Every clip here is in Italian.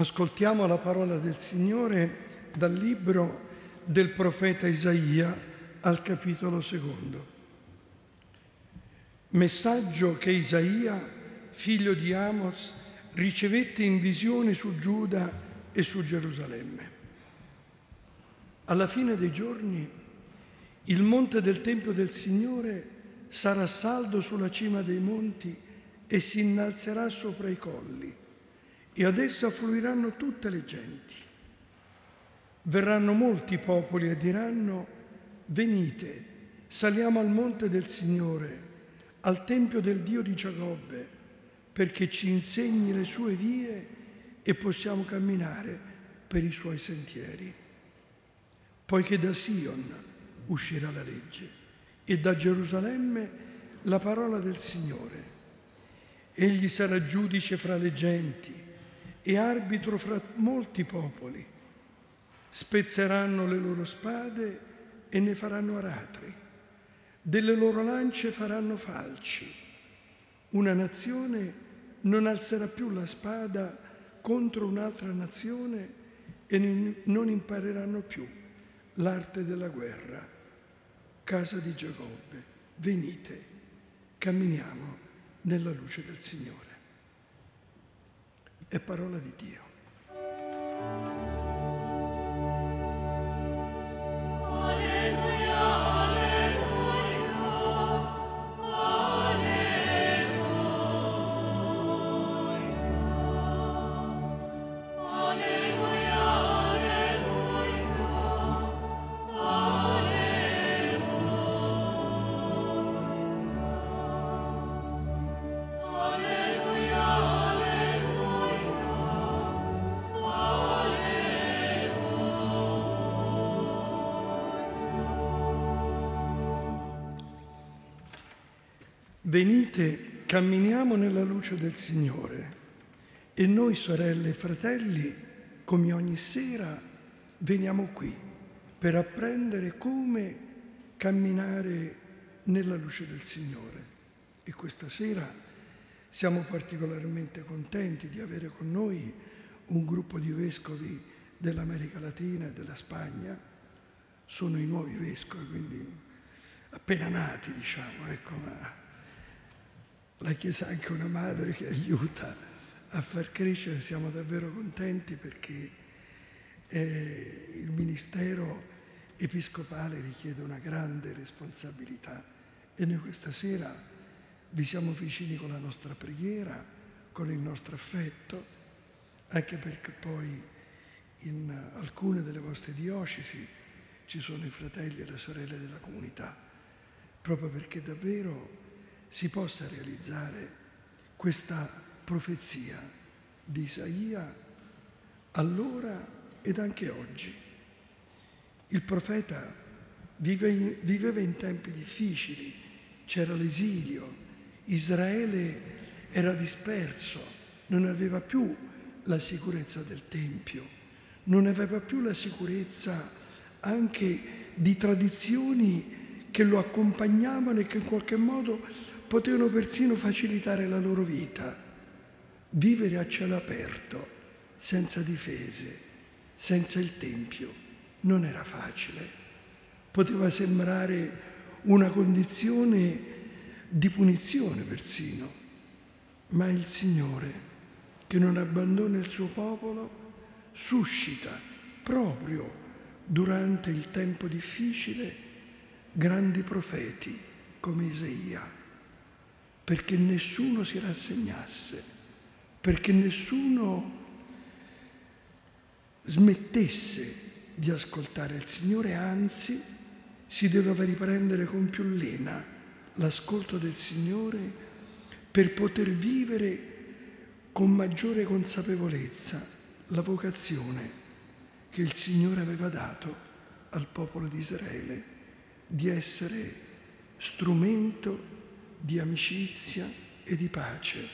Ascoltiamo la parola del Signore dal libro del profeta Isaia al capitolo secondo. Messaggio che Isaia, figlio di Amos, ricevette in visione su Giuda e su Gerusalemme. Alla fine dei giorni il monte del Tempio del Signore sarà saldo sulla cima dei monti e si innalzerà sopra i colli e ad esso affluiranno tutte le genti. Verranno molti popoli e diranno, venite, saliamo al monte del Signore, al Tempio del Dio di Giacobbe, perché ci insegni le sue vie e possiamo camminare per i suoi sentieri. Poiché da Sion uscirà la legge e da Gerusalemme la parola del Signore. Egli sarà giudice fra le genti e arbitro fra molti popoli. Spezzeranno le loro spade e ne faranno aratri. Delle loro lance faranno falci. Una nazione non alzerà più la spada contro un'altra nazione e non impareranno più l'arte della guerra casa di Giacobbe, venite, camminiamo nella luce del Signore. È parola di Dio. Venite, camminiamo nella luce del Signore. E noi, sorelle e fratelli, come ogni sera, veniamo qui per apprendere come camminare nella luce del Signore. E questa sera siamo particolarmente contenti di avere con noi un gruppo di vescovi dell'America Latina e della Spagna. Sono i nuovi vescovi, quindi appena nati, diciamo, ecco, ma la Chiesa è anche una madre che aiuta a far crescere, siamo davvero contenti perché eh, il ministero episcopale richiede una grande responsabilità. E noi questa sera vi siamo vicini con la nostra preghiera, con il nostro affetto, anche perché poi in alcune delle vostre diocesi ci sono i fratelli e le sorelle della comunità, proprio perché davvero si possa realizzare questa profezia di Isaia allora ed anche oggi. Il profeta vive, viveva in tempi difficili, c'era l'esilio, Israele era disperso, non aveva più la sicurezza del Tempio, non aveva più la sicurezza anche di tradizioni che lo accompagnavano e che in qualche modo potevano persino facilitare la loro vita. Vivere a cielo aperto, senza difese, senza il Tempio, non era facile. Poteva sembrare una condizione di punizione persino, ma il Signore, che non abbandona il suo popolo, suscita proprio durante il tempo difficile grandi profeti come Isaia perché nessuno si rassegnasse, perché nessuno smettesse di ascoltare il Signore, anzi si doveva riprendere con più lena l'ascolto del Signore per poter vivere con maggiore consapevolezza la vocazione che il Signore aveva dato al popolo di Israele di essere strumento di amicizia e di pace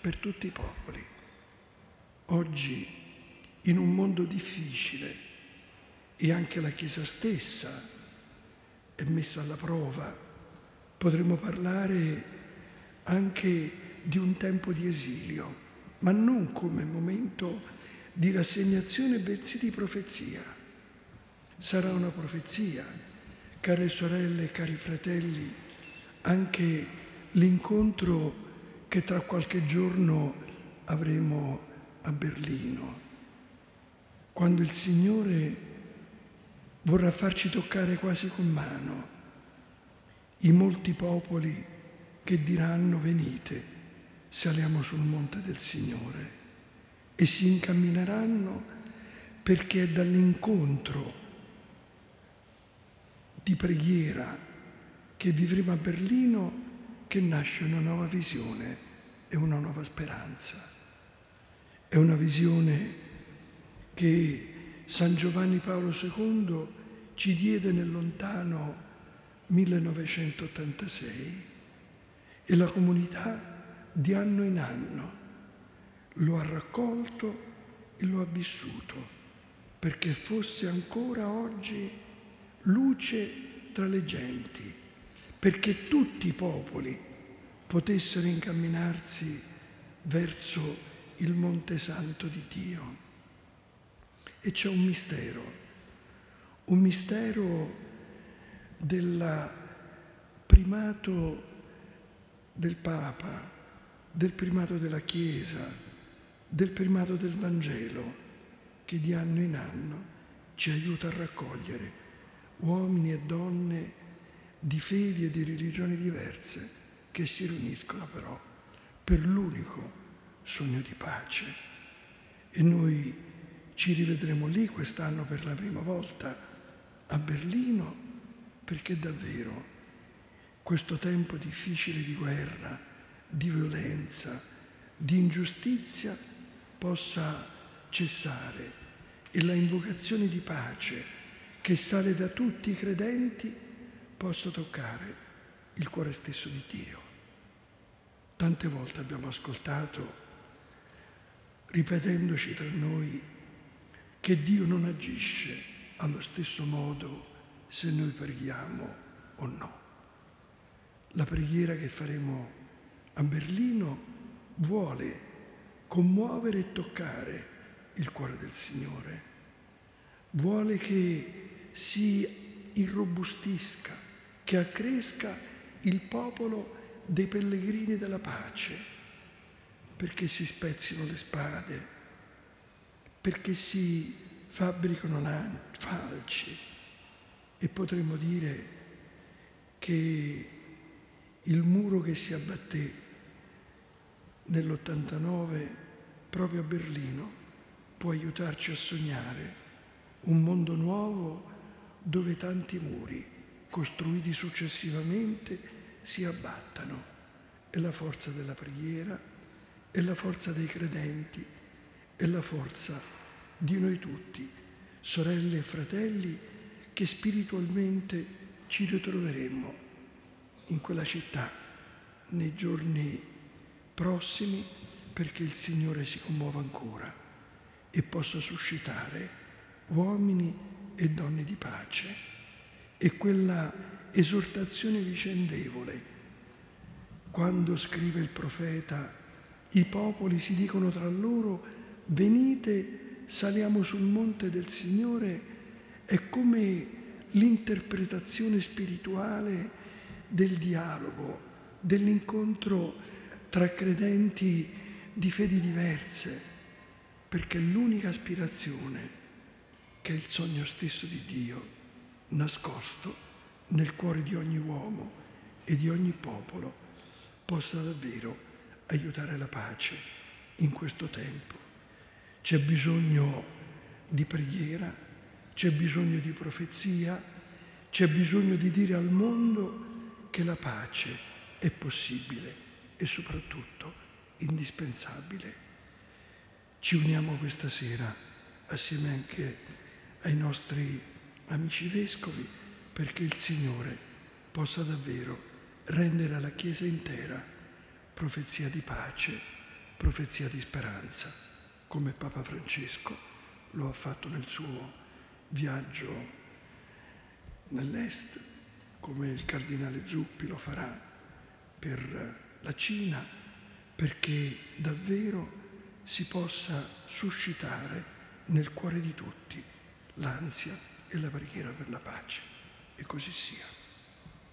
per tutti i popoli. Oggi, in un mondo difficile, e anche la Chiesa stessa è messa alla prova, potremmo parlare anche di un tempo di esilio, ma non come momento di rassegnazione bensì di profezia. Sarà una profezia, care sorelle cari fratelli, anche l'incontro che tra qualche giorno avremo a Berlino, quando il Signore vorrà farci toccare quasi con mano i molti popoli che diranno venite, saliamo sul monte del Signore. E si incammineranno perché è dall'incontro di preghiera che vivremo a Berlino che nasce una nuova visione e una nuova speranza. È una visione che San Giovanni Paolo II ci diede nel lontano 1986 e la comunità di anno in anno lo ha raccolto e lo ha vissuto perché fosse ancora oggi luce tra le genti, perché tutti i popoli potessero incamminarsi verso il Monte Santo di Dio. E c'è un mistero, un mistero del primato del Papa, del primato della Chiesa, del primato del Vangelo, che di anno in anno ci aiuta a raccogliere uomini e donne di fedi e di religioni diverse che si riuniscono però per l'unico sogno di pace. E noi ci rivedremo lì quest'anno per la prima volta a Berlino perché davvero questo tempo difficile di guerra, di violenza, di ingiustizia possa cessare e la invocazione di pace che sale da tutti i credenti possa toccare il cuore stesso di Dio. Tante volte abbiamo ascoltato, ripetendoci tra noi, che Dio non agisce allo stesso modo se noi preghiamo o no. La preghiera che faremo a Berlino vuole commuovere e toccare il cuore del Signore, vuole che si irrobustisca, che accresca il popolo dei pellegrini della pace, perché si spezzino le spade, perché si fabbricano falci, e potremmo dire che il muro che si abbatté nell'89 proprio a Berlino può aiutarci a sognare un mondo nuovo dove tanti muri costruiti successivamente si abbattano. È la forza della preghiera, è la forza dei credenti, è la forza di noi tutti, sorelle e fratelli che spiritualmente ci ritroveremo in quella città nei giorni prossimi perché il Signore si commuova ancora e possa suscitare uomini e donne di pace e quella esortazione vicendevole. Quando scrive il profeta i popoli si dicono tra loro venite saliamo sul monte del Signore è come l'interpretazione spirituale del dialogo, dell'incontro tra credenti di fedi diverse, perché l'unica aspirazione, che è il sogno stesso di Dio, nascosto nel cuore di ogni uomo e di ogni popolo, possa davvero aiutare la pace in questo tempo. C'è bisogno di preghiera, c'è bisogno di profezia, c'è bisogno di dire al mondo che la pace è possibile e soprattutto indispensabile. Ci uniamo questa sera assieme anche ai nostri amici vescovi perché il Signore possa davvero rendere alla Chiesa intera profezia di pace, profezia di speranza, come Papa Francesco lo ha fatto nel suo viaggio nell'est, come il cardinale Zuppi lo farà per la Cina, perché davvero si possa suscitare nel cuore di tutti l'ansia e la preghiera per la pace. E così sia.